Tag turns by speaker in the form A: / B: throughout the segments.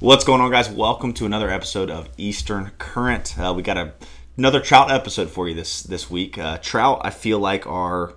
A: What's going on, guys? Welcome to another episode of Eastern Current. Uh, we got a, another trout episode for you this this week. Uh, trout, I feel like, are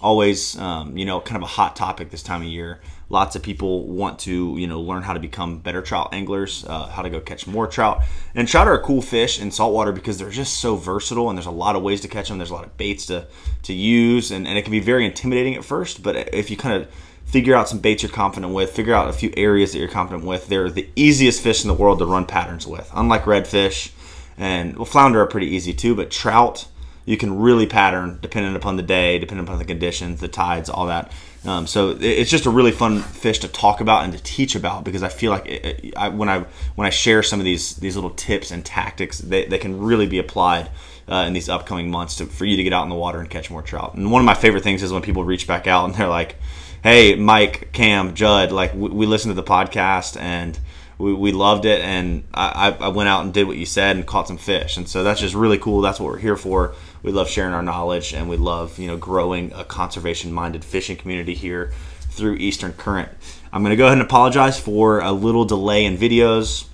A: always um, you know kind of a hot topic this time of year. Lots of people want to you know learn how to become better trout anglers, uh, how to go catch more trout. And trout are a cool fish in saltwater because they're just so versatile, and there's a lot of ways to catch them. There's a lot of baits to to use, and, and it can be very intimidating at first. But if you kind of figure out some baits you're confident with, figure out a few areas that you're confident with. They're the easiest fish in the world to run patterns with. Unlike redfish and well, flounder are pretty easy too, but trout you can really pattern depending upon the day, depending upon the conditions, the tides, all that. Um, so it's just a really fun fish to talk about and to teach about because I feel like it, I, when I when I share some of these these little tips and tactics, they, they can really be applied uh, in these upcoming months to, for you to get out in the water and catch more trout. And one of my favorite things is when people reach back out and they're like, hey, Mike, Cam, Judd, like we, we listened to the podcast and we, we loved it. And I, I went out and did what you said and caught some fish. And so that's just really cool. That's what we're here for. We love sharing our knowledge and we love, you know, growing a conservation minded fishing community here through Eastern Current. I'm going to go ahead and apologize for a little delay in videos.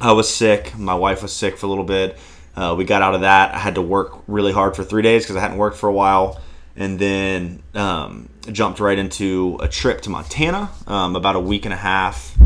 A: I was sick. My wife was sick for a little bit. Uh, we got out of that. I had to work really hard for three days because I hadn't worked for a while and then um, jumped right into a trip to Montana um, about a week and a half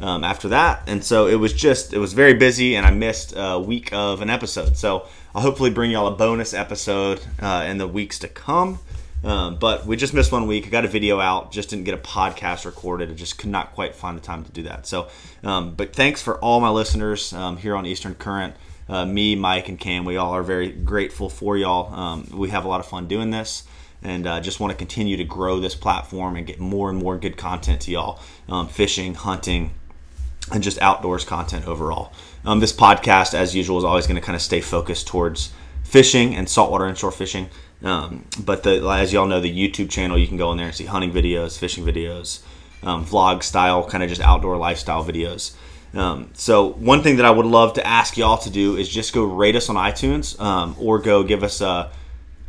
A: um, after that. And so it was just, it was very busy, and I missed a week of an episode. So I'll hopefully bring y'all a bonus episode uh, in the weeks to come. Um, but we just missed one week. I got a video out, just didn't get a podcast recorded. I just could not quite find the time to do that. So, um, but thanks for all my listeners um, here on Eastern Current uh, me, Mike, and Cam, we all are very grateful for y'all. Um, we have a lot of fun doing this and uh, just want to continue to grow this platform and get more and more good content to y'all um, fishing, hunting, and just outdoors content overall. Um, this podcast, as usual, is always going to kind of stay focused towards fishing and saltwater inshore fishing. Um, but the, as y'all know, the YouTube channel, you can go in there and see hunting videos, fishing videos, um, vlog style, kind of just outdoor lifestyle videos. Um, so one thing that I would love to ask y'all to do is just go rate us on iTunes um, or go give us a,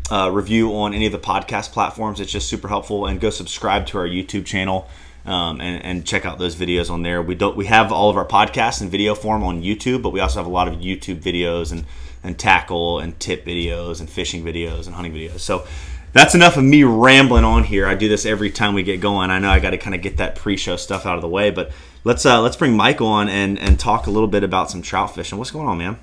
A: a, review on any of the podcast platforms. It's just super helpful. And go subscribe to our YouTube channel um, and, and, check out those videos on there. We don't we have all of our podcasts in video form on YouTube, but we also have a lot of YouTube videos and and tackle and tip videos and fishing videos and hunting videos. So that's enough of me rambling on here. I do this every time we get going. I know I got to kind of get that pre-show stuff out of the way, but Let's uh, let's bring Michael on and and talk a little bit about some trout fishing. What's going on, man?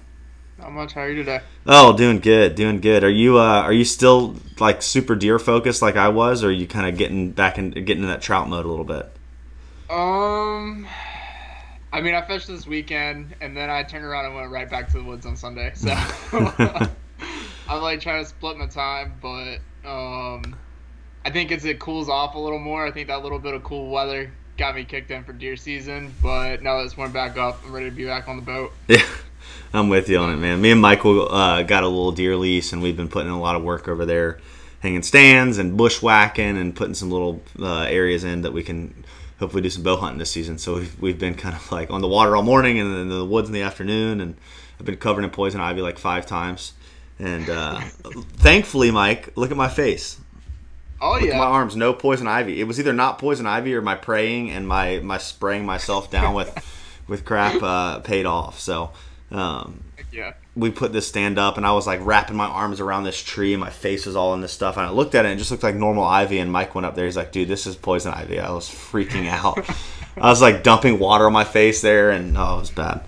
B: Not much. How are you today?
A: Oh, doing good, doing good. Are you uh, are you still like super deer focused like I was, or are you kind of getting back and in, getting in that trout mode a little bit?
B: Um, I mean, I fished this weekend, and then I turned around and went right back to the woods on Sunday. So I'm like trying to split my time, but um, I think as it cools off a little more, I think that little bit of cool weather got me kicked in for deer season. But now that it's warmed back up, I'm ready to be back on the boat.
A: Yeah, I'm with you on it, man. Me and Michael uh, got a little deer lease, and we've been putting in a lot of work over there, hanging stands and bushwhacking, and putting some little uh, areas in that we can hopefully do some bow hunting this season. So we've, we've been kind of like on the water all morning and then in the woods in the afternoon, and I've been covered in poison ivy like five times. And uh, thankfully, Mike, look at my face.
B: Oh yeah.
A: my arms, no poison ivy. It was either not poison ivy or my praying and my my spraying myself down with with crap uh, paid off. So um,
B: yeah.
A: We put this stand up, and I was like wrapping my arms around this tree, and my face was all in this stuff. And I looked at it, and it just looked like normal ivy. And Mike went up there. He's like, "Dude, this is poison ivy." I was freaking out. I was like dumping water on my face there, and oh, it was bad.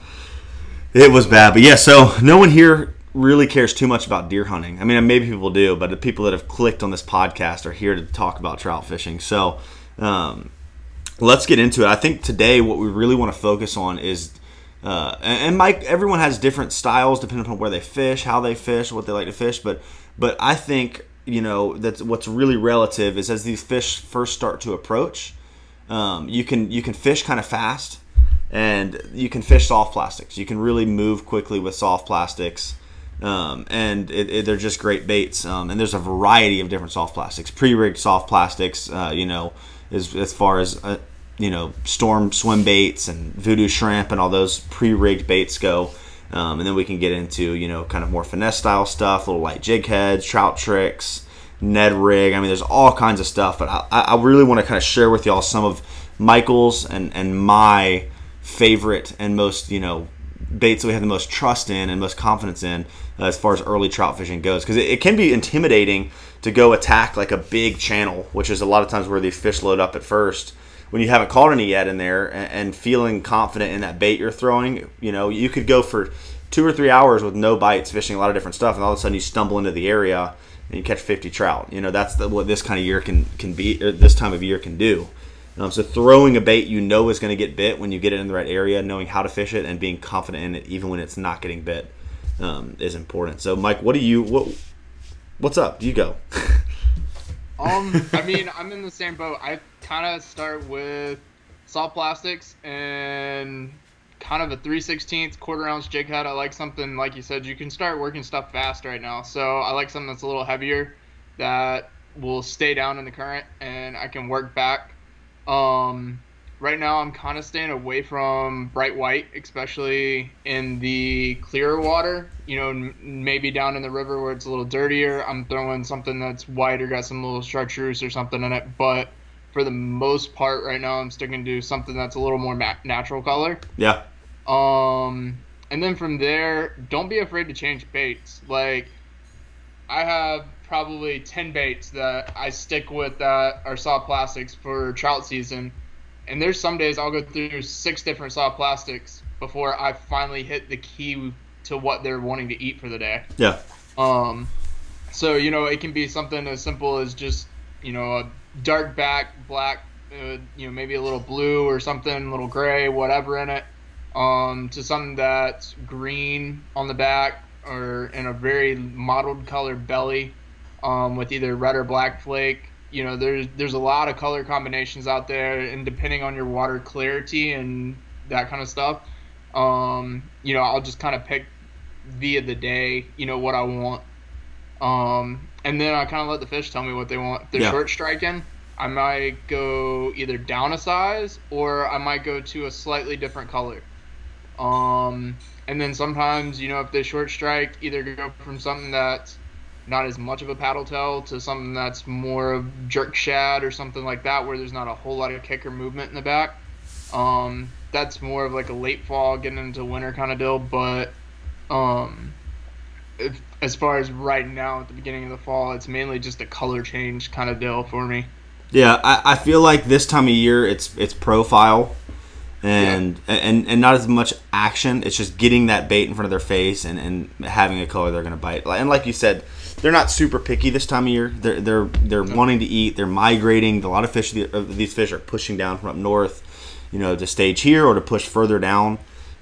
A: It was bad, but yeah. So no one here really cares too much about deer hunting. I mean, maybe people do, but the people that have clicked on this podcast are here to talk about trout fishing. So um, let's get into it. I think today what we really want to focus on is. Uh, and Mike, everyone has different styles depending on where they fish, how they fish, what they like to fish. But, but I think you know that's what's really relative is as these fish first start to approach, um, you can you can fish kind of fast, and you can fish soft plastics. You can really move quickly with soft plastics. Um, and it, it, they're just great baits. Um, and there's a variety of different soft plastics, pre-rigged soft plastics. Uh, you know, as as far as uh, you know, storm swim baits and voodoo shrimp and all those pre-rigged baits go. Um, and then we can get into you know kind of more finesse style stuff, little light jig heads, trout tricks, Ned rig. I mean, there's all kinds of stuff. But I, I really want to kind of share with y'all some of Michael's and and my favorite and most you know baits that we have the most trust in and most confidence in uh, as far as early trout fishing goes. Because it, it, can be intimidating to go attack like a big channel which is a lot of times where these fish load up at first. When you haven't caught any yet in there and, and feeling confident in that bait you're throwing you know you could go for two or three hours with no bites fishing a lot of different stuff and all of a sudden you stumble into the area and you catch 50 trout. You know that's the, what this kind of year can can be this time of year can do um, so throwing a bait you know is going to get bit when you get it in the right area, knowing how to fish it, and being confident in it even when it's not getting bit um, is important. So Mike, what do you what what's up? You go.
B: um, I mean, I'm in the same boat. I kind of start with soft plastics and kind of a 3 16th quarter ounce jig head. I like something like you said. You can start working stuff fast right now. So I like something that's a little heavier that will stay down in the current, and I can work back um, right now, I'm kind of staying away from bright white, especially in the clearer water. You know, m- maybe down in the river where it's a little dirtier, I'm throwing something that's white or got some little chartreuse or something in it. But for the most part, right now, I'm sticking to something that's a little more ma- natural color.
A: Yeah.
B: Um, and then from there, don't be afraid to change baits. Like, I have probably 10 baits that I stick with that are soft plastics for trout season. And there's some days I'll go through six different soft plastics before I finally hit the key to what they're wanting to eat for the day.
A: Yeah.
B: Um, so, you know, it can be something as simple as just, you know, a dark back, black, uh, you know, maybe a little blue or something, a little gray, whatever in it, um, to something that's green on the back or in a very mottled color belly um, with either red or black flake. You know, there's there's a lot of color combinations out there, and depending on your water clarity and that kind of stuff, um, you know, I'll just kind of pick via the day, you know, what I want. Um, and then I kind of let the fish tell me what they want. If they're yeah. short striking, I might go either down a size or I might go to a slightly different color. Um, and then sometimes, you know, if they short strike, either go from something that's not as much of a paddle tail to something that's more of jerk shad or something like that where there's not a whole lot of kicker movement in the back. Um, that's more of like a late fall getting into winter kind of deal. But um, if, as far as right now at the beginning of the fall, it's mainly just a color change kind of deal for me.
A: Yeah, I, I feel like this time of year it's it's profile and yeah. and and not as much action. It's just getting that bait in front of their face and, and having a color they're going to bite. And like you said, they're not super picky this time of year. They're they're they're wanting to eat. They're migrating. A lot of fish these fish are pushing down from up north, you know, to stage here or to push further down.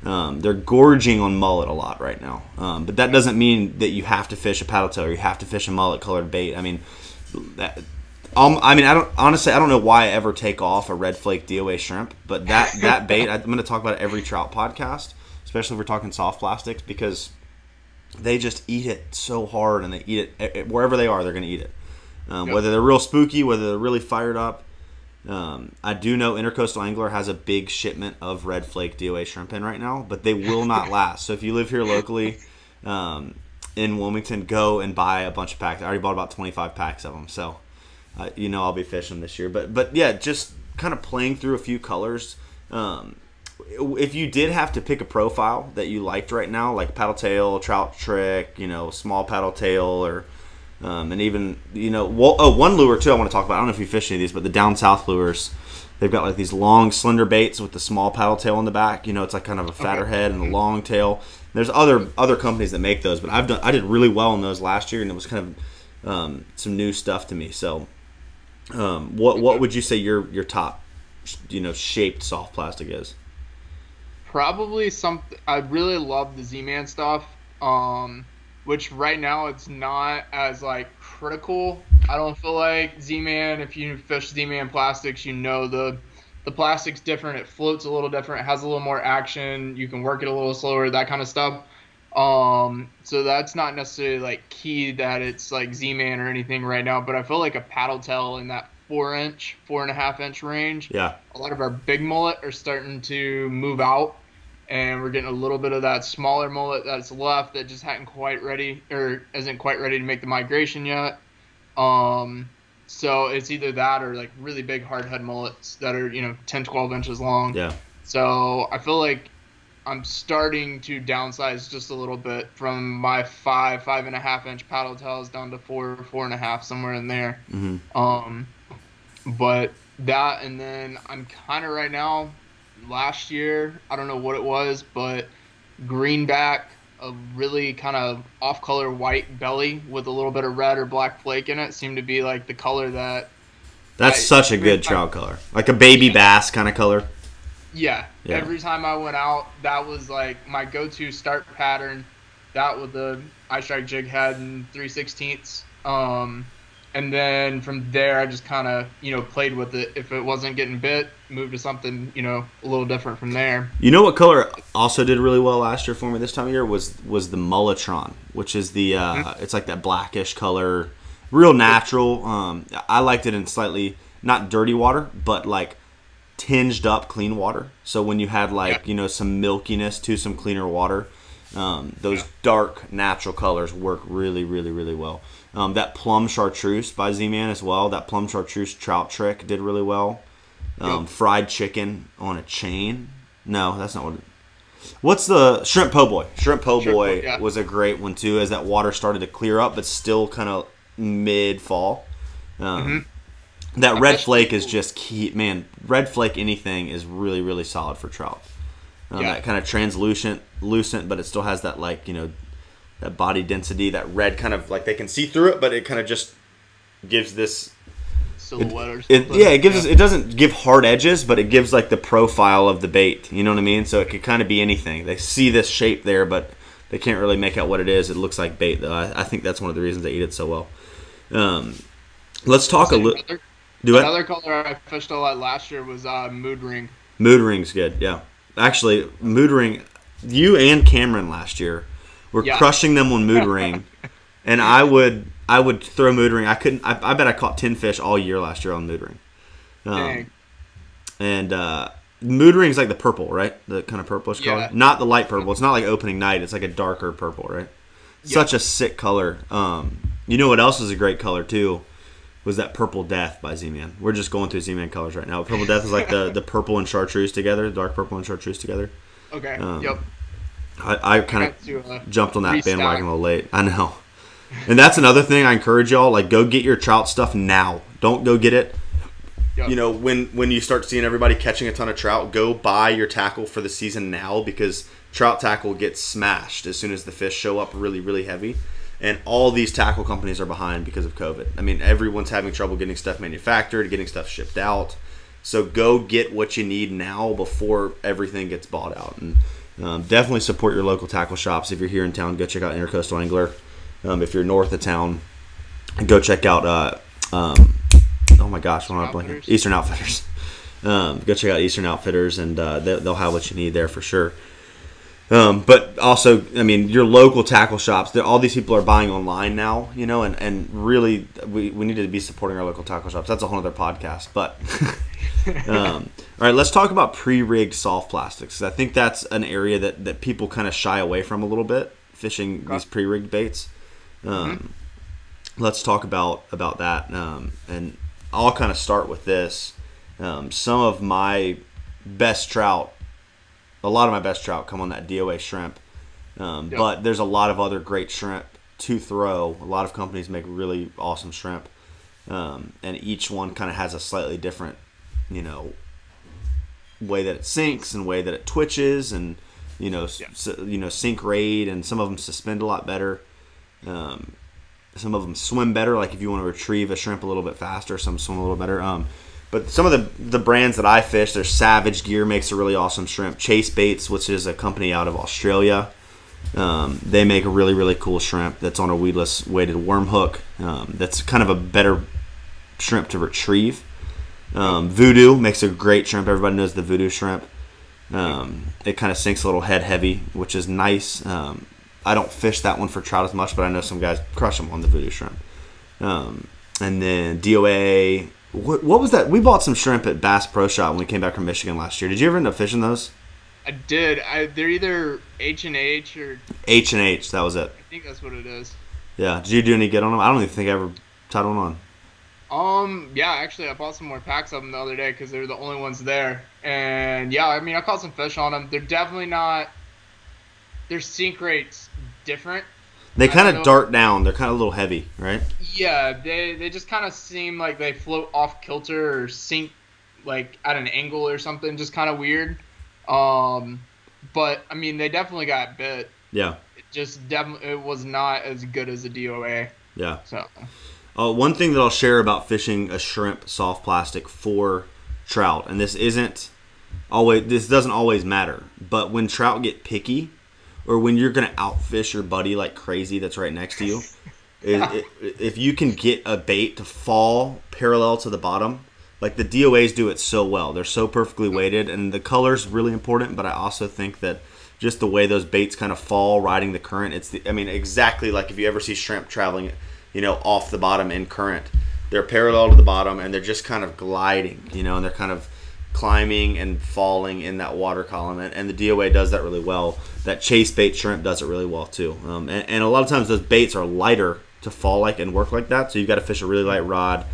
A: Um, they're gorging on mullet a lot right now, um, but that doesn't mean that you have to fish a paddle tail or you have to fish a mullet colored bait. I mean, that, um, I mean, I don't honestly, I don't know why I ever take off a red flake DOA shrimp, but that that bait, I'm going to talk about every trout podcast, especially if we're talking soft plastics, because they just eat it so hard and they eat it wherever they are they're going to eat it. Um, yep. whether they're real spooky whether they're really fired up um, i do know intercoastal angler has a big shipment of red flake doa shrimp in right now but they will not last. So if you live here locally um, in wilmington go and buy a bunch of packs. I already bought about 25 packs of them so uh, you know i'll be fishing this year. But but yeah just kind of playing through a few colors um, if you did have to pick a profile that you liked right now, like paddle tail, trout trick, you know, small paddle tail, or um, and even you know, well, oh, one lure too. I want to talk about. I don't know if you fish any of these, but the down south lures. They've got like these long, slender baits with the small paddle tail in the back. You know, it's like kind of a fatter head and a long tail. There's other other companies that make those, but I've done I did really well in those last year, and it was kind of um, some new stuff to me. So, um, what what would you say your your top, you know, shaped soft plastic is?
B: Probably some. I really love the Z-Man stuff. Um, which right now it's not as like critical. I don't feel like Z-Man. If you fish Z-Man plastics, you know the the plastic's different. It floats a little different. It has a little more action. You can work it a little slower. That kind of stuff. Um, so that's not necessarily like key that it's like Z-Man or anything right now. But I feel like a paddle tail in that four inch, four and a half inch range.
A: Yeah.
B: A lot of our big mullet are starting to move out and we're getting a little bit of that smaller mullet that's left that just hadn't quite ready or isn't quite ready to make the migration yet. Um, so it's either that or like really big hardhead mullets that are you know 10, 12 inches long.
A: Yeah.
B: So I feel like I'm starting to downsize just a little bit from my five, five and a half inch paddle tails down to four, four and a half, somewhere in there.
A: Mm-hmm.
B: Um, but that, and then I'm kind of right now. Last year, I don't know what it was, but greenback, a really kind of off-color white belly with a little bit of red or black flake in it, seemed to be like the color that.
A: That's
B: I-
A: such a good trout color, like a baby bass kind of color.
B: Yeah,
A: Yeah.
B: every time I went out, that was like my go-to start pattern. That with the eye strike jig head and three sixteenths. Um, and then from there, I just kind of you know played with it. If it wasn't getting bit, moved to something you know a little different from there.
A: You know what color also did really well last year for me this time of year was was the Mulletron, which is the uh,
B: Mm-hmm.
A: it's like that blackish color, real natural. Um, I liked it in slightly not dirty water, but like tinged up clean water. So when you had like
B: Yeah.
A: you know some milkiness to some cleaner water, um, those
B: Yeah.
A: dark natural colors work really really really well. Um, that plum chartreuse by Z-Man as well. That plum chartreuse trout trick did really well. Um,
B: Yep.
A: Fried chicken on a chain. No, that's not what. It, what's the shrimp po' boy? Shrimp po'
B: Shrimp
A: boy
B: yeah.
A: was a great one too, as that water started to clear up, but still kind of mid fall. Um, That red flake is just key. Man, red flake anything is really really solid for trout. Um,
B: Yeah.
A: That kind of translucent, lucent, but it still has that like you know that body density, that red kind of like they can see through it, but it kind of just gives this
B: Silhouette or
A: it, yeah, it gives us, it doesn't give hard edges, but it gives like the profile of the bait. You know what I mean? So it could kind of be anything. They see this shape there, but they can't really make out what it is. It looks like bait, though. I, I think that's one of the reasons they eat it so well. Um, let's talk a little.
B: Another,
A: Do it.
B: another color I fished a lot last year was uh, mood ring.
A: Mood ring's good. Yeah, actually, mood ring. You and Cameron last year were
B: Yeah.
A: crushing them on mood ring, and I would I would throw mood ring. I couldn't. I, I bet I caught ten fish all year last year on mood ring. Um,
B: Dang.
A: and uh, mood ring's like the purple, right? The kind of purplish color, not the light purple. It's not like opening night. It's like a darker purple, right?
B: Yeah.
A: Such a sick color. Um, you know what else is a great color too? Was that purple death by Z-Man? We're just going through Z-Man colors right now. Purple death is like the the purple and chartreuse together, dark purple and chartreuse together.
B: Okay.
A: um,
B: yep.
A: I, I kind
B: to, uh,
A: of jumped on that
B: restock.
A: bandwagon a little late. I know. And that's another thing I encourage y'all like go get your trout stuff now. Don't go get it
B: Yep.
A: you know when when you start seeing everybody catching a ton of trout go buy your tackle for the season now because trout tackle gets smashed as soon as the fish show up really really heavy and all these tackle companies are behind because of covid i mean everyone's having trouble getting stuff manufactured getting stuff shipped out so go get what you need now before everything gets bought out and um, definitely support your local tackle shops if you're here in town go check out intercoastal angler um, if you're north of town go check out uh, um, oh my gosh what am I blanking? Eastern outfitters um, go check out eastern outfitters and uh, they, they'll have what you need there for sure um, but also, I mean, your local tackle shops. All these people are buying online now, you know, and, and really, we, we need to be supporting our local tackle shops. That's a whole other podcast. But um, all right, let's talk about pre-rigged soft plastics. I think that's an area that, that people kind of shy away from a little bit, fishing these pre-rigged baits. Um, Let's talk about about that, um, and I'll kind of start with this. Um, some of my best trout a lot of my best trout come on that DOA shrimp. Um,
B: Yep.
A: But there's a lot of other great shrimp to throw. A lot of companies make really awesome shrimp, um, and each one kind of has a slightly different, you know, way that it sinks and way that it twitches, and you know,
B: Yeah.
A: s- you know, sink rate, and some of them suspend a lot better. Um, some of them swim better. Like if you want to retrieve a shrimp a little bit faster, some swim a little better. Um, but some of the the brands that I fish, there's Savage Gear makes a really awesome shrimp. Chase Baits, which is a company out of Australia, um, they make a really really cool shrimp that's on a weedless weighted worm hook. Um, that's kind of a better shrimp to retrieve. Um, Voodoo makes a great shrimp. Everybody knows the Voodoo shrimp. Um, it kind of sinks a little head heavy, which is nice. Um, I don't fish that one for trout as much, but I know some guys crush them on the Voodoo shrimp. Um, and then DOA. What, what was that? We bought some shrimp at Bass Pro Shop when we came back from Michigan last year. Did you ever end up fishing those?
B: I did. I they're either H and H or
A: H and H. That was it.
B: I think that's what it is.
A: Yeah. Did you do any good on them? I don't even think I ever tied one on.
B: Um, yeah, actually, I bought some more packs of them the other day because they were the only ones there. And yeah, I mean, I caught some fish on them. They're definitely not. Their sink rate's different.
A: They kind of dart down. They're kind of a little heavy, right?
B: Yeah, they they just kind of seem like they float off kilter or sink like at an angle or something, just kind of weird. Um, but I mean, they definitely got bit.
A: Yeah,
B: It just definitely it was not as good as a DOA.
A: yeah.
B: So
A: Uh, one thing that I'll share about fishing a shrimp soft plastic for trout, and this isn't always this doesn't always matter, but when trout get picky, or when you're gonna outfish your buddy like crazy that's right next to you, i- i- if you can get a bait to fall parallel to the bottom, like the DOAs do it so well, they're so perfectly weighted, and the color's really important. But I also think that just the way those baits kind of fall riding the current, it's the I mean exactly like if you ever see shrimp traveling, you know, off the bottom in current, they're parallel to the bottom and they're just kind of gliding, you know, and they're kind of climbing and falling in that water column, and, and the DOA does that really well. That chase bait shrimp does it really well too, um, and, and a lot of times those baits are lighter to fall like and work like that. So you've got to fish a really light rod.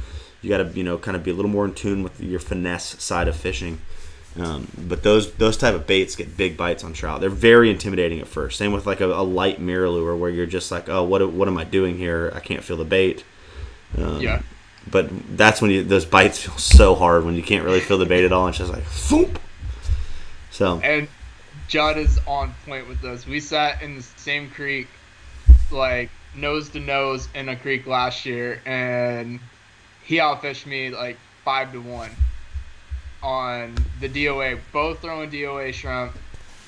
A: You got to you know kind of be a little more in tune with your finesse side of fishing. Um, but those those type of baits get big bites on trout. They're very intimidating at first. Same with like a, a light MirrOlure where you're just like, oh, what what am I doing here? I can't feel the bait. Um,
B: yeah,
A: But that's when you, those bites feel so hard when you can't really feel the bait at all. And it's just like, thump. So
B: and Judd is on point with this. We sat in the same creek, like nose to nose in a creek last year, and he outfished me like five to one on the DOA, both throwing DOA shrimp,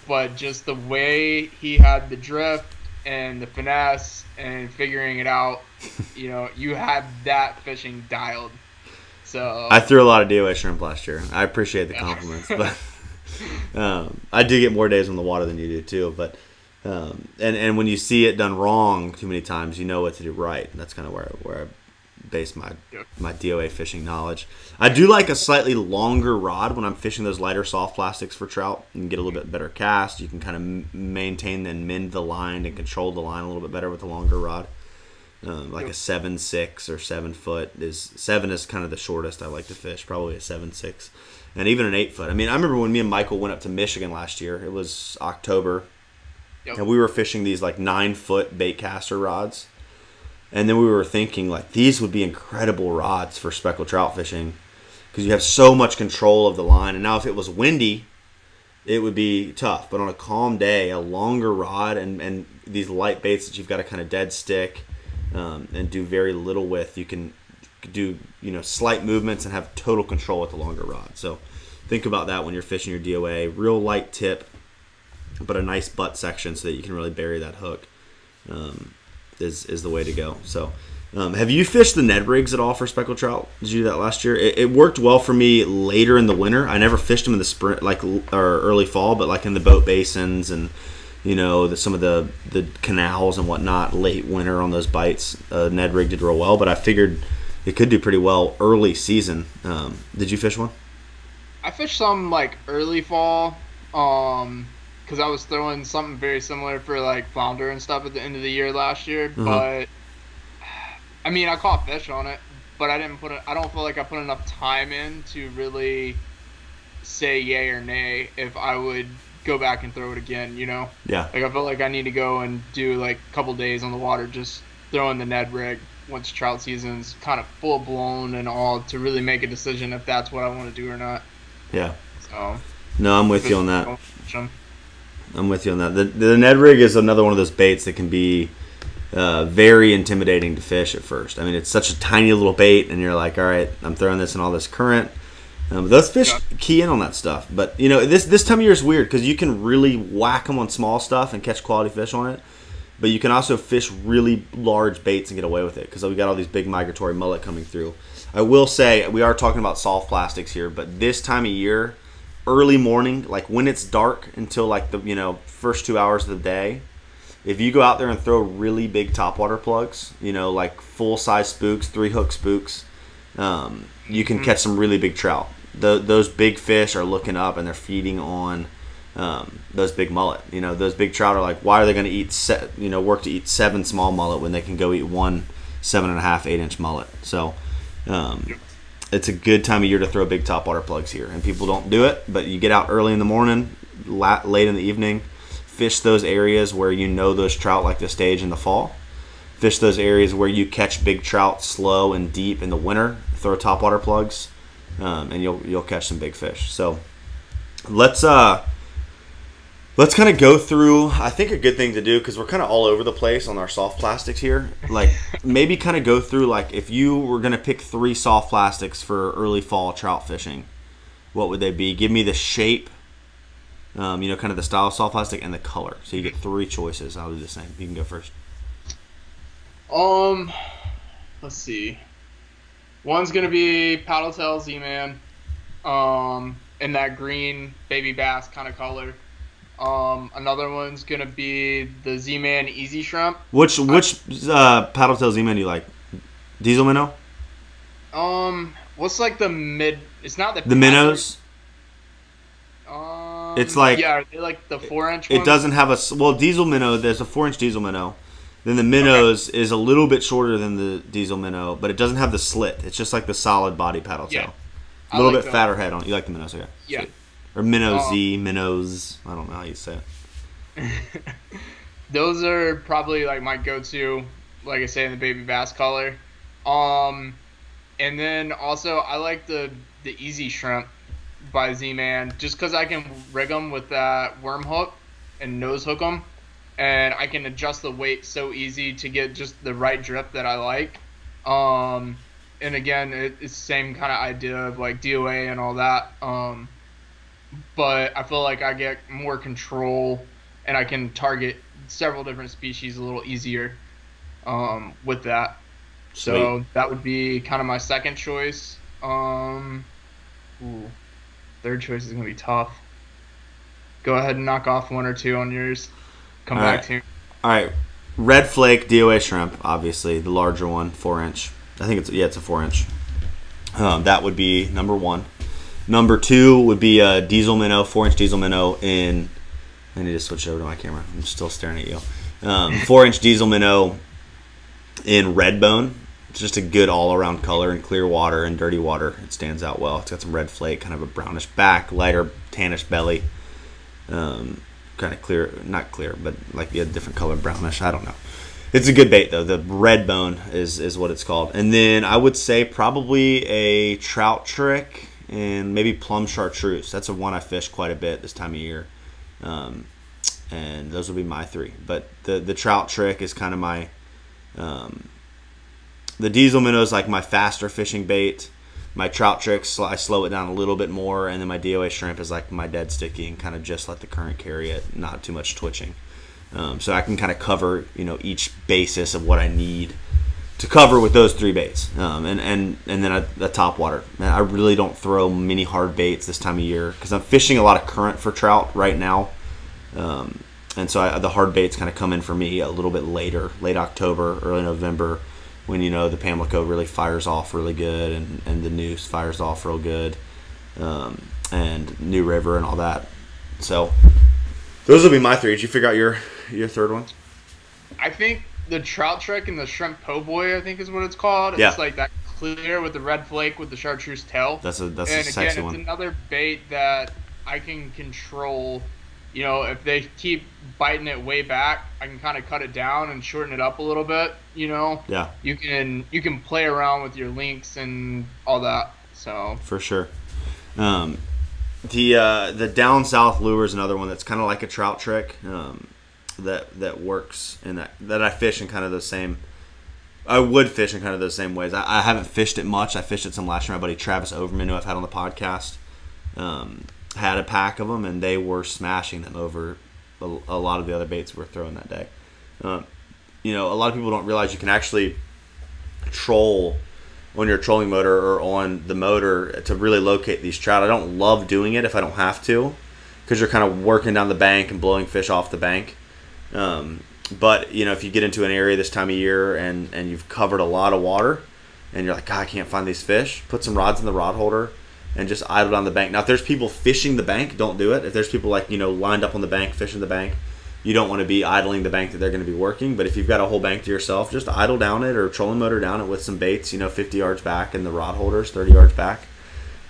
B: but just the way he had the drift and the finesse and figuring it out, you know, you had that fishing dialed. So
A: I threw a lot of DOA shrimp last year. I appreciate the compliments, but um, I do get more days on the water than you do too. But um, and and when you see it done wrong too many times, you know what to do right. And that's kind of where where I base my
B: Yep.
A: my DOA fishing knowledge. I do like a slightly longer rod when I'm fishing those lighter soft plastics for trout. and get a little bit better cast. You can kind of maintain and mend the line and control the line a little bit better with a longer rod. Um, like a seven six or seven foot is seven is kind of the shortest I like to fish. Probably a seven six, and even an eight foot. I mean, I remember when me and Michael went up to Michigan last year. It was October,
B: Yep.
A: and we were fishing these like nine foot bait caster rods. And then we were thinking like these would be incredible rods for speckled trout fishing because you have so much control of the line. And now if it was windy, it would be tough. But on a calm day, a longer rod and, and these light baits that you've got to kind of dead stick um, and do very little with, you can do you know slight movements and have total control with the longer rod. So think about that when you're fishing your DOA. Real light tip, but a nice butt section so that you can really bury that hook. Um, is is the way to go. So, um, have you fished the Ned rigs at all for speckled trout? Did you do that last year? It, it worked well for me later in the winter. I never fished them in the spring, like or early fall, but like in the boat basins and you know the, some of the the canals and whatnot. Late winter on those bites, uh, Ned rig did real well. But I figured it could do pretty well early season. Um, did you fish one?
B: I fished some like early fall, um, because I was throwing something very similar for like flounder and stuff at the end of the year last year.
A: Uh-huh.
B: But I mean, I caught fish on it, but I didn't put it. I don't feel like I put enough time in to really say yay or nay if I would go back and throw it again. You know,
A: Yeah.
B: like I felt like I need to go and do like a couple days on the water, just throwing the Ned rig once trout season's kind of full blown and all to really make a decision if that's what I want to do or not.
A: Yeah.
B: So
A: No, I'm with you on that.
B: that.
A: I'm with you on that. The, the Ned rig is another one of those baits that can be uh, very intimidating to fish at first. I mean, it's such a tiny little bait, and you're like, all right, I'm throwing this in all this current. Um, those fish key in on that stuff. But you know, this this time of year is weird because you can really whack them on small stuff and catch quality fish on it. But you can also fish really large baits and get away with it because we got all these big migratory mullet coming through. I will say we are talking about soft plastics here, but this time of year, early morning, like when it's dark until like the you know first two hours of the day, if you go out there and throw really big topwater plugs, you know like full size spooks, three hook spooks, um, you can catch some really big trout. The, those big fish are looking up and they're feeding on um, those big mullet. You know those big trout are like, why are they going to eat se- you know work to eat seven small mullet when they can go eat one seven and a half eight inch mullet? So Um, it's a good time of year to throw big topwater plugs here, and people don't do it. But you get out early in the morning, late in the evening, fish those areas where you know those trout like the stage in the fall. Fish those areas where you catch big trout slow and deep in the winter. Throw topwater plugs, um, and you'll you'll catch some big fish. So let's uh let's kind of go through i think a good thing to do because we're kind of all over the place on our soft plastics here like maybe kind of go through like if you were going to pick three soft plastics for early fall trout fishing what would they be give me the shape um, you know kind of the style of soft plastic and the color so you get three choices i'll do the same you can go first
B: Um, let's see. One's gonna be Paddle Tail Z-Man, um, in that green baby bass kind of color. Um, another one's gonna be the Z-Man Easy Shrimp.
A: which which uh, paddle tail z-man do you like diesel minnow
B: Um, what's like the mid? It's not the
A: the minnows
B: Um,
A: It's like-
B: yeah, are they like the four inch?
A: It
B: ones?
A: doesn't have a well diesel minnow. There's a four inch diesel minnow. Then the minnows is a little bit shorter than the diesel minnow, but it doesn't have the slit. It's just like the solid body paddle
B: Yeah.
A: tail. A little
B: like
A: bit fatter head on. it. You like the minnows, okay?
B: Yeah.
A: Or minnow
B: Oh.
A: Z, minnows. I don't know how you say it.
B: Those are probably like my go-to, like I say in the baby bass color. Um, and then also I like the the Easy Shrimp by Z-Man just because I can rig them with that worm hook and nose hook them, and I can adjust the weight so easy to get just the right drip that I like. Um, and again, it, it's the same kind of idea of like DOA and all that. Um, but I feel like I get more control and I can target several different species a little easier um, with that. So that would be kind of my second choice. Um, ooh, third choice is gonna be tough. Go ahead and knock off one or two on yours. Come
A: All
B: back
A: right.
B: to me.
A: All right, red flake DOA shrimp, obviously the larger one, four inch. I think it's yeah, it's a four inch. Um, that would be number one. Number two would be a diesel minnow, four inch diesel minnow in. I need to switch over to my camera. I'm still staring at you. Um, four inch diesel minnow in red bone. It's just a good all around color in clear water and dirty water. It stands out well. It's got some red flake, kind of a brownish back, lighter tannish belly. Um, kind of clear, not clear, but like a different color, brownish. I don't know. It's a good bait though. The red bone is is what it's called. And then I would say probably a trout trick and maybe plum chartreuse. That's a one I fish quite a bit this time of year. Um, and those will be my three. But the the trout trick is kind of my um, the diesel minnow is like my faster fishing bait. My trout tricks, I slow it down a little bit more, and then my DOA shrimp is like my dead sticky and kind of just let the current carry it, not too much twitching. Um, so I can kind of cover, you know, each basis of what I need to cover with those three baits, um, and and and then a, a top water. Man, I really don't throw many hard baits this time of year because I'm fishing a lot of current for trout right now, um, and so I, the hard baits kind of come in for me a little bit later, late October, early November, when you know the Pamlico really fires off really good, and and the Neuse fires off real good, um, and New River and all that. So those will be my three. Did you figure out your your third one?
B: I think the trout trick and the shrimp po' boy, I think is what it's called.
A: Yeah.
B: It's like that clear with the red flake with the chartreuse tail.
A: That's a that's
B: and
A: a sexy
B: again,
A: one.
B: it's another bait that I can control. You know, if they keep biting it way back, I can kind of cut it down and shorten it up a little bit. You know,
A: Yeah,
B: you can you can play around with your links and all that. So
A: for sure. Um, the uh, the down south lure is another one that's kind of like a trout trick um, that that works and that that I fish in kind of the same. I would fish in kind of the same ways. I, I haven't fished it much. I fished it some last year. My buddy Travis Overman, who I've had on the podcast, um, had a pack of them, and they were smashing them over a, a lot of the other baits we were throwing that day. Um, you know, a lot of people don't realize you can actually troll on your trolling motor or on the motor to really locate these trout. I don't love doing it if I don't have to, because you're kind of working down the bank and blowing fish off the bank. Um, but you know, if you get into an area this time of year and and you've covered a lot of water, and you're like, God, I can't find these fish, put some rods in the rod holder and just idle down the bank. Now, if there's people fishing the bank, don't do it. If there's people like you know lined up on the bank fishing the bank, you don't want to be idling the bank that they're going to be working. But if you've got a whole bank to yourself, just idle down it or trolling motor down it with some baits, you know, 50 yards back and the rod holders 30 yards back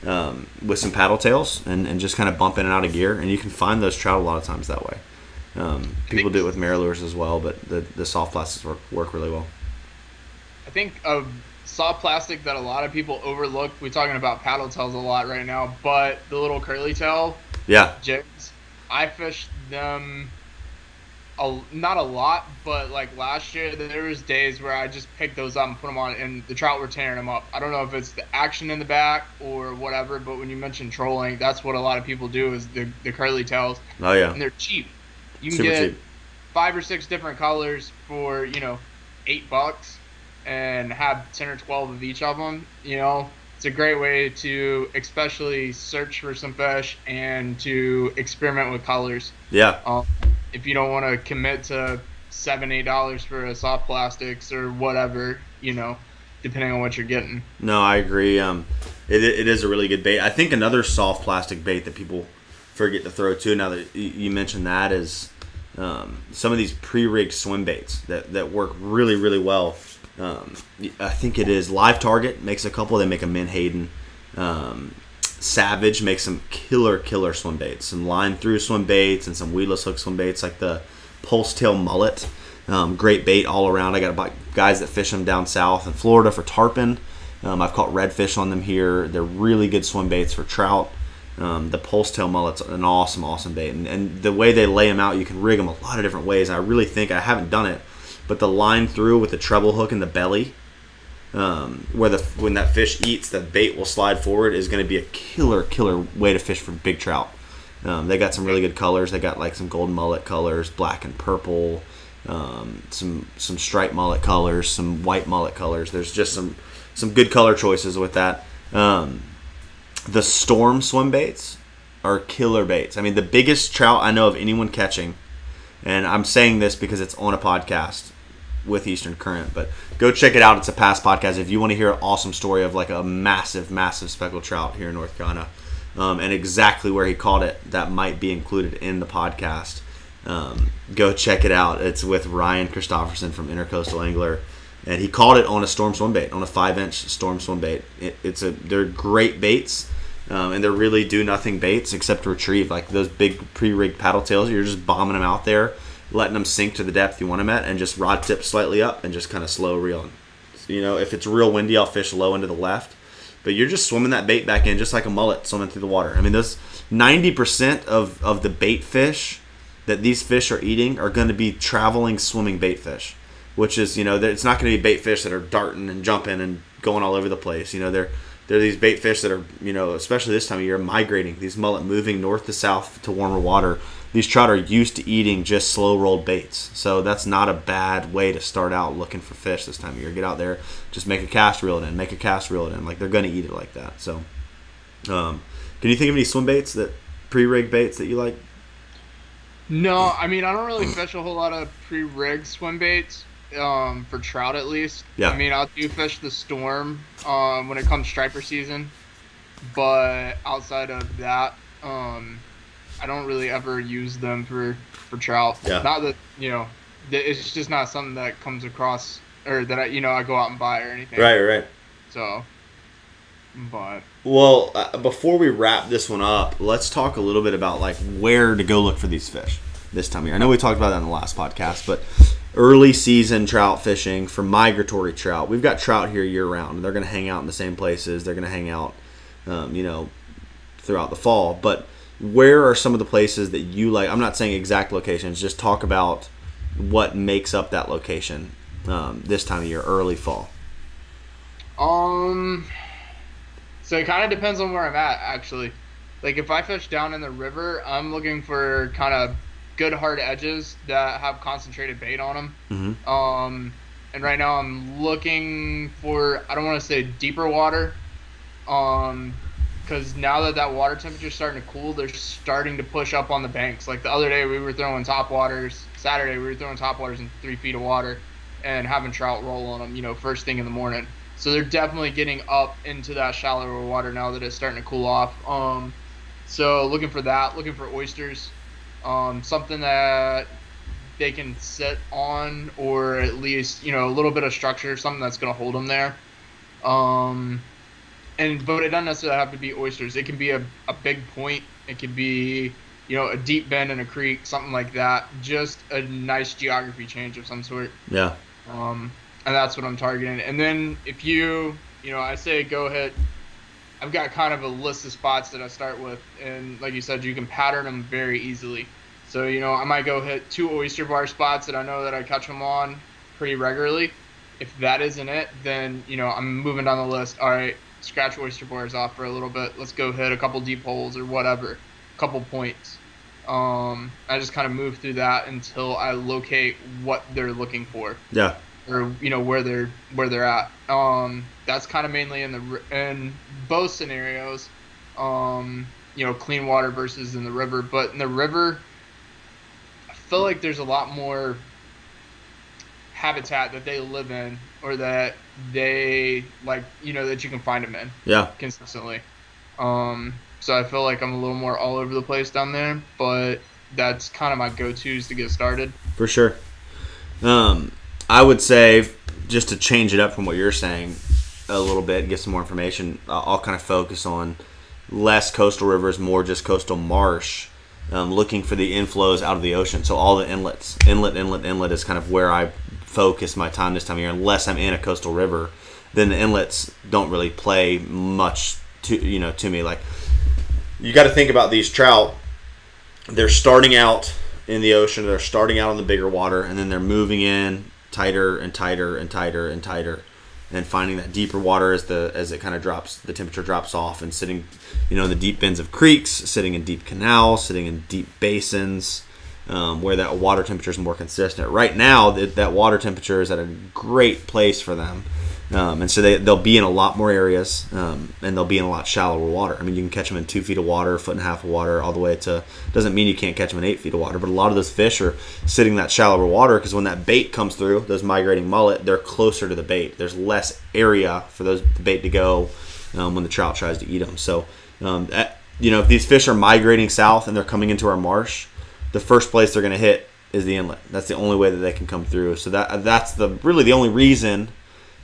A: um, with some paddle tails and, and just kind of bump in and out of gear. And you can find those trout a lot of times that way. Um, people do it with MirrOlures as well, but the, the soft plastics work, work really well.
B: I think a soft plastic that a lot of people overlook. We're talking about paddle tails a lot right now, but the little curly tail
A: yeah
B: jigs, I fished them a, not a lot, but like last year, there was days where I just picked those up and put them on, and the trout were tearing them up. I don't know if it's the action in the back or whatever, but when you mention trolling, that's what a lot of people do is the, the curly tails.
A: Oh yeah,
B: and they're cheap. You can
A: Super
B: get
A: cheap.
B: five or six different colors for you know eight bucks, and have ten or twelve of each of them. You know, it's a great way to especially search for some fish and to experiment with colors.
A: Yeah,
B: Um, if you don't want to commit to seven, eight dollars for a soft plastics or whatever, you know, depending on what you're getting.
A: No, I agree. Um, it, it is a really good bait. I think another soft plastic bait that people forget to throw too. Now that you mentioned that is um, some of these pre-rigged swim baits that, that work really really well. Um, I think it is Live Target makes a couple. They make a Menhaden. Um, Savage makes some killer killer swim baits, some line through swim baits and some weedless hook swim baits like the Pulse Tail Mullet. Um, great bait all around. I got guys that fish them down south in Florida for tarpon. Um, I've caught redfish on them here. They're really good swim baits for trout. Um, the pulse tail mullet's an awesome, awesome bait, and, and the way they lay them out, you can rig them a lot of different ways. I really think I haven't done it, but the line through with the treble hook in the belly, um, where the when that fish eats, the bait will slide forward, is going to be a killer, killer way to fish for big trout. Um, they got some really good colors. They got like some gold mullet colors, black and purple, um, some some striped mullet colors, some white mullet colors. There's just some some good color choices with that. Um, the storm swim baits are killer baits. I mean, the biggest trout I know of anyone catching, and I'm saying this because it's on a podcast with Eastern Current, but go check it out. It's a past podcast. If you want to hear an awesome story of like a massive, massive speckled trout here in North Carolina, um, and exactly where he caught it, that might be included in the podcast. Um, go check it out. It's with Ryan Christopherson from Intercoastal Angler, and he caught it on a storm swim bait, on a five-inch storm swim bait. It, it's a they're great baits, um, and they're really do nothing baits except retrieve. Like those big pre-rigged paddle tails, you're just bombing them out there, letting them sink to the depth you want them at, and just rod tip slightly up and just kind of slow reeling. You know, if it's real windy, I'll fish low into the left. But you're just swimming that bait back in, just like a mullet swimming through the water. I mean, those 90% of, of the bait fish that these fish are eating are going to be traveling swimming bait fish, which is, you know, it's not going to be bait fish that are darting and jumping and going all over the place. You know, they're they're these bait fish that are, you know, especially this time of year, migrating. These mullet moving north to south to warmer water. These trout are used to eating just slow rolled baits, so that's not a bad way to start out looking for fish this time of year. Get out there, just make a cast, reel it in, make a cast, reel it in. Like they're going to eat it like that. So, um, can you think of any swim baits that pre-rig baits that you like?
B: No, I mean I don't really fish a whole lot of pre-rigged swim baits. Um, for trout at least.
A: Yeah.
B: I mean I do fish the storm um, when it comes striper season, but outside of that, um, I don't really ever use them for for trout.
A: Yeah.
B: Not that you know, it's just not something that comes across or that I you know I go out and buy or anything.
A: Right, right.
B: So, but
A: Well, uh, before we wrap this one up, let's talk a little bit about like where to go look for these fish this time of year. I know we talked about that in the last podcast, but early season trout fishing for migratory trout. We've got trout here year round, and they're going to hang out in the same places. They're going to hang out, um, you know, throughout the fall. But where are some of the places that you like? I'm not saying exact locations. Just talk about what makes up that location um, this time of year, early fall.
B: Um, so it kind of depends on where I'm at, actually. Like if I fish down in the river, I'm looking for kind of good hard edges that have concentrated bait on them.
A: Mm-hmm.
B: Um, and right now I'm looking for I don't want to say deeper water, um, because now that that water temperature is starting to cool, they're starting to push up on the banks. Like the other day, we were throwing top waters. Saturday, we were throwing top waters in three feet of water, and having trout roll on them. You know, first thing in the morning. So they're definitely getting up into that shallower water now that it's starting to cool off. Um, so looking for that, looking for oysters, um, something that they can sit on, or at least you know a little bit of structure, something that's going to hold them there. Um, and but it doesn't necessarily have to be oysters. It can be a, a big point. It could be you know a deep bend in a creek, something like that. Just a nice geography change of some sort.
A: Yeah.
B: Um, and that's what I'm targeting. And then if you you know I say go hit. I've got kind of a list of spots that I start with, and like you said, you can pattern them very easily. So you know I might go hit two oyster bar spots that I know that I catch them on pretty regularly. If that isn't it, then you know I'm moving down the list. All right, scratch oyster bars off for a little bit. Let's go hit a couple deep holes or whatever, a couple points. Um, I just kind of move through that until I locate what they're looking for
A: Yeah.
B: Or you know where they're where they're at. Um, that's kind of mainly in the in both scenarios. Um, you know, clean water versus in the river, but in the river, I feel like there's a lot more habitat that they live in or that they like you know that you can find them in
A: Yeah.
B: consistently. Um, so I feel like I'm a little more all over the place down there, but that's kind of my go-to's to get started.
A: For sure. Um, I would say just to change it up from what you're saying a little bit, get some more information. I'll, kind of focus on less coastal rivers, more just coastal marsh. Um, looking for the inflows out of the ocean. So all the inlets, inlet, inlet, inlet is kind of where I focus my time this time of year. Unless I'm in a coastal river, then the inlets don't really play much to you know to me. Like you got to think about these trout they're starting out in the ocean, they're starting out on the bigger water, and then they're moving in tighter and tighter and tighter and tighter, and finding that deeper water as the as it kind of drops, the temperature drops off, and sitting, you know, in the deep bends of creeks, sitting in deep canals, sitting in deep basins. Um, where that water temperature is more consistent. Right now, that, that water temperature is at a great place for them. Um, and so they, they'll be in a lot more areas um, and they'll be in a lot shallower water. I mean, you can catch them in two feet of water, foot and a half of water, all the way to, doesn't mean you can't catch them in eight feet of water, but a lot of those fish are sitting in that shallower water because when that bait comes through, those migrating mullet, they're closer to the bait. There's less area for those the bait to go um, when the trout tries to eat them. So, um, you know, if these fish are migrating south and they're coming into our marsh, the first place they're going to hit is the inlet. That's the only way that they can come through. So that that's the really the only reason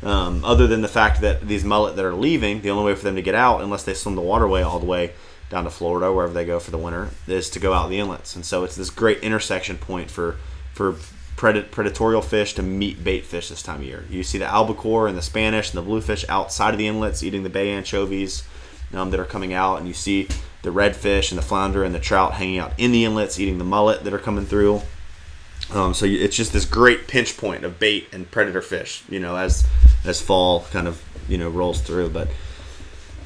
A: um, other than the fact that these mullet that are leaving, the only way for them to get out, unless they swim the waterway all the way down to Florida, wherever they go for the winter, is to go out the inlets. And so it's this great intersection point for for pred- predatorial fish to meet bait fish this time of year. You see the albacore and the Spanish and the bluefish outside of the inlets eating the bay anchovies um, that are coming out, and you see the redfish and the flounder and the trout hanging out in the inlets eating the mullet that are coming through. Um, so it's just this great pinch point of bait and predator fish, you know, as as fall kind of you know rolls through. But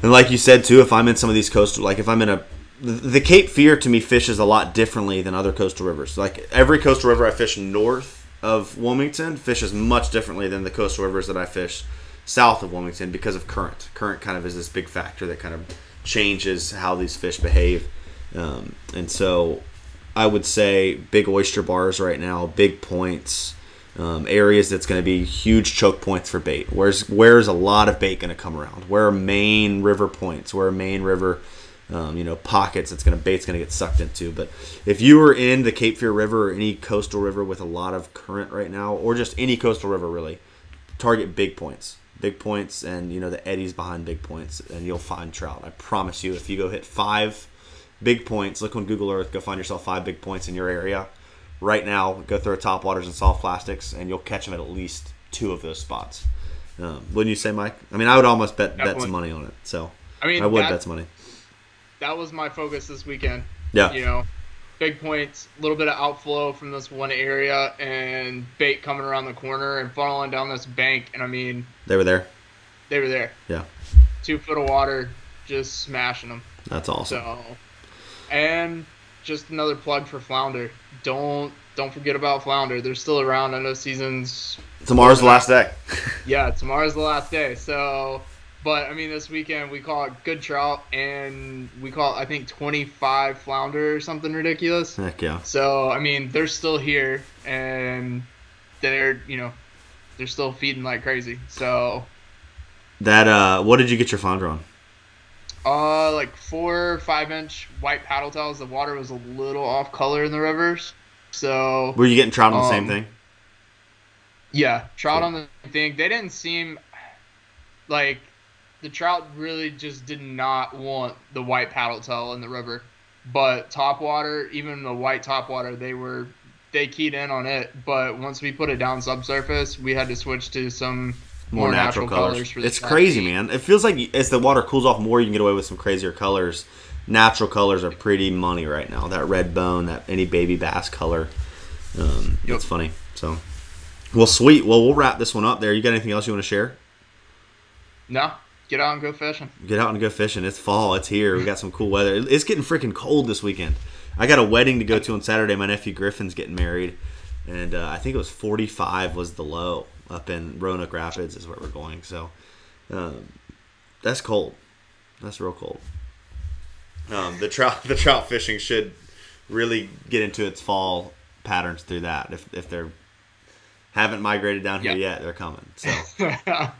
A: and like you said too, if I'm in some of these coastal, like if I'm in a the, the Cape Fear to me fishes a lot differently than other coastal rivers. Like every coastal river I fish north of Wilmington fishes much differently than the coastal rivers that I fish south of Wilmington because of current. Current kind of is this big factor that kind of changes how these fish behave. Um, and so I would say big oyster bars right now, big points, um, areas that's going to be huge choke points for bait. Where's where's a lot of bait going to come around? Where are main river points? Where are main river, um, you know, pockets that's going to bait's going to get sucked into? But if you were in the Cape Fear River or any coastal river with a lot of current right now, or just any coastal river really, target big points. Big points and you know the eddies behind big points, and you'll find trout. I promise you. If you go hit five big points. Look on Google Earth. Go find yourself five big points in your area. Right now, go throw top waters and soft plastics, and you'll catch them at at least two of those spots. Um, wouldn't you say, Mike? I mean, I would almost bet bet some money on it. So
B: I mean,
A: I would
B: that,
A: bet some money.
B: that was my focus this weekend.
A: Yeah,
B: You know, big points, a little bit of outflow from this one area, and bait coming around the corner and funneling down this bank. And I mean,
A: they were there.
B: they were there.
A: Yeah,
B: Two foot of water, just smashing them.
A: that's awesome.
B: So, and just another plug for flounder. Don't don't forget about flounder. They're still around. I know seasons.
A: Tomorrow's the last day.
B: Yeah, tomorrow's the last day. So, but I mean, this weekend we caught good trout, and we caught I think 25 flounder or something ridiculous.
A: Heck yeah.
B: So I mean, they're still here, and they're you know, they're still feeding like crazy. So,
A: That uh, what did you get your flounder on?
B: Uh, like four five inch white paddle tails. The water was a little off color in the rivers. So
A: Were you getting trout on the same
B: Um,
A: thing?
B: yeah, trout
A: Cool.
B: on the thing. They didn't seem like the trout really just did not want the white paddle tail in the river. But topwater, even the white topwater, they were they keyed in on it. But once we put it down subsurface, we had to switch to some
A: More, natural, colors.
B: for
A: it's crazy, man. It feels like as the water cools off more, you can get away with some crazier colors. Natural colors are pretty money right now. That red bone, that any baby bass color. Um,
B: Yep.
A: It's funny. So, well, sweet. Well, we'll wrap this one up there. You got anything else you want to share?
B: No, get out and go fishing.
A: Get out and go fishing. It's fall. It's here. We got some cool weather. It's getting freaking cold this weekend. I got a wedding to go to on Saturday. My nephew Griffin's getting married, and uh, I think it was 45 was the low up in Roanoke Rapids is where we're going. So um, that's cold. That's real cold. Um, the trout the trout fishing should really get into its fall patterns through that. If if they're haven't migrated down here
B: Yeah.
A: yet, they're coming. So.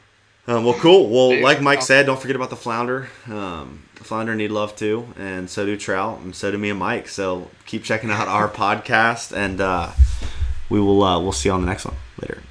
A: Um, well, cool. Well, like Mike said, don't forget about the flounder. Um, the flounder need love too, and so do trout, and so do me and Mike. So keep checking out our podcast, and uh, we will uh, we'll see you on the next one later.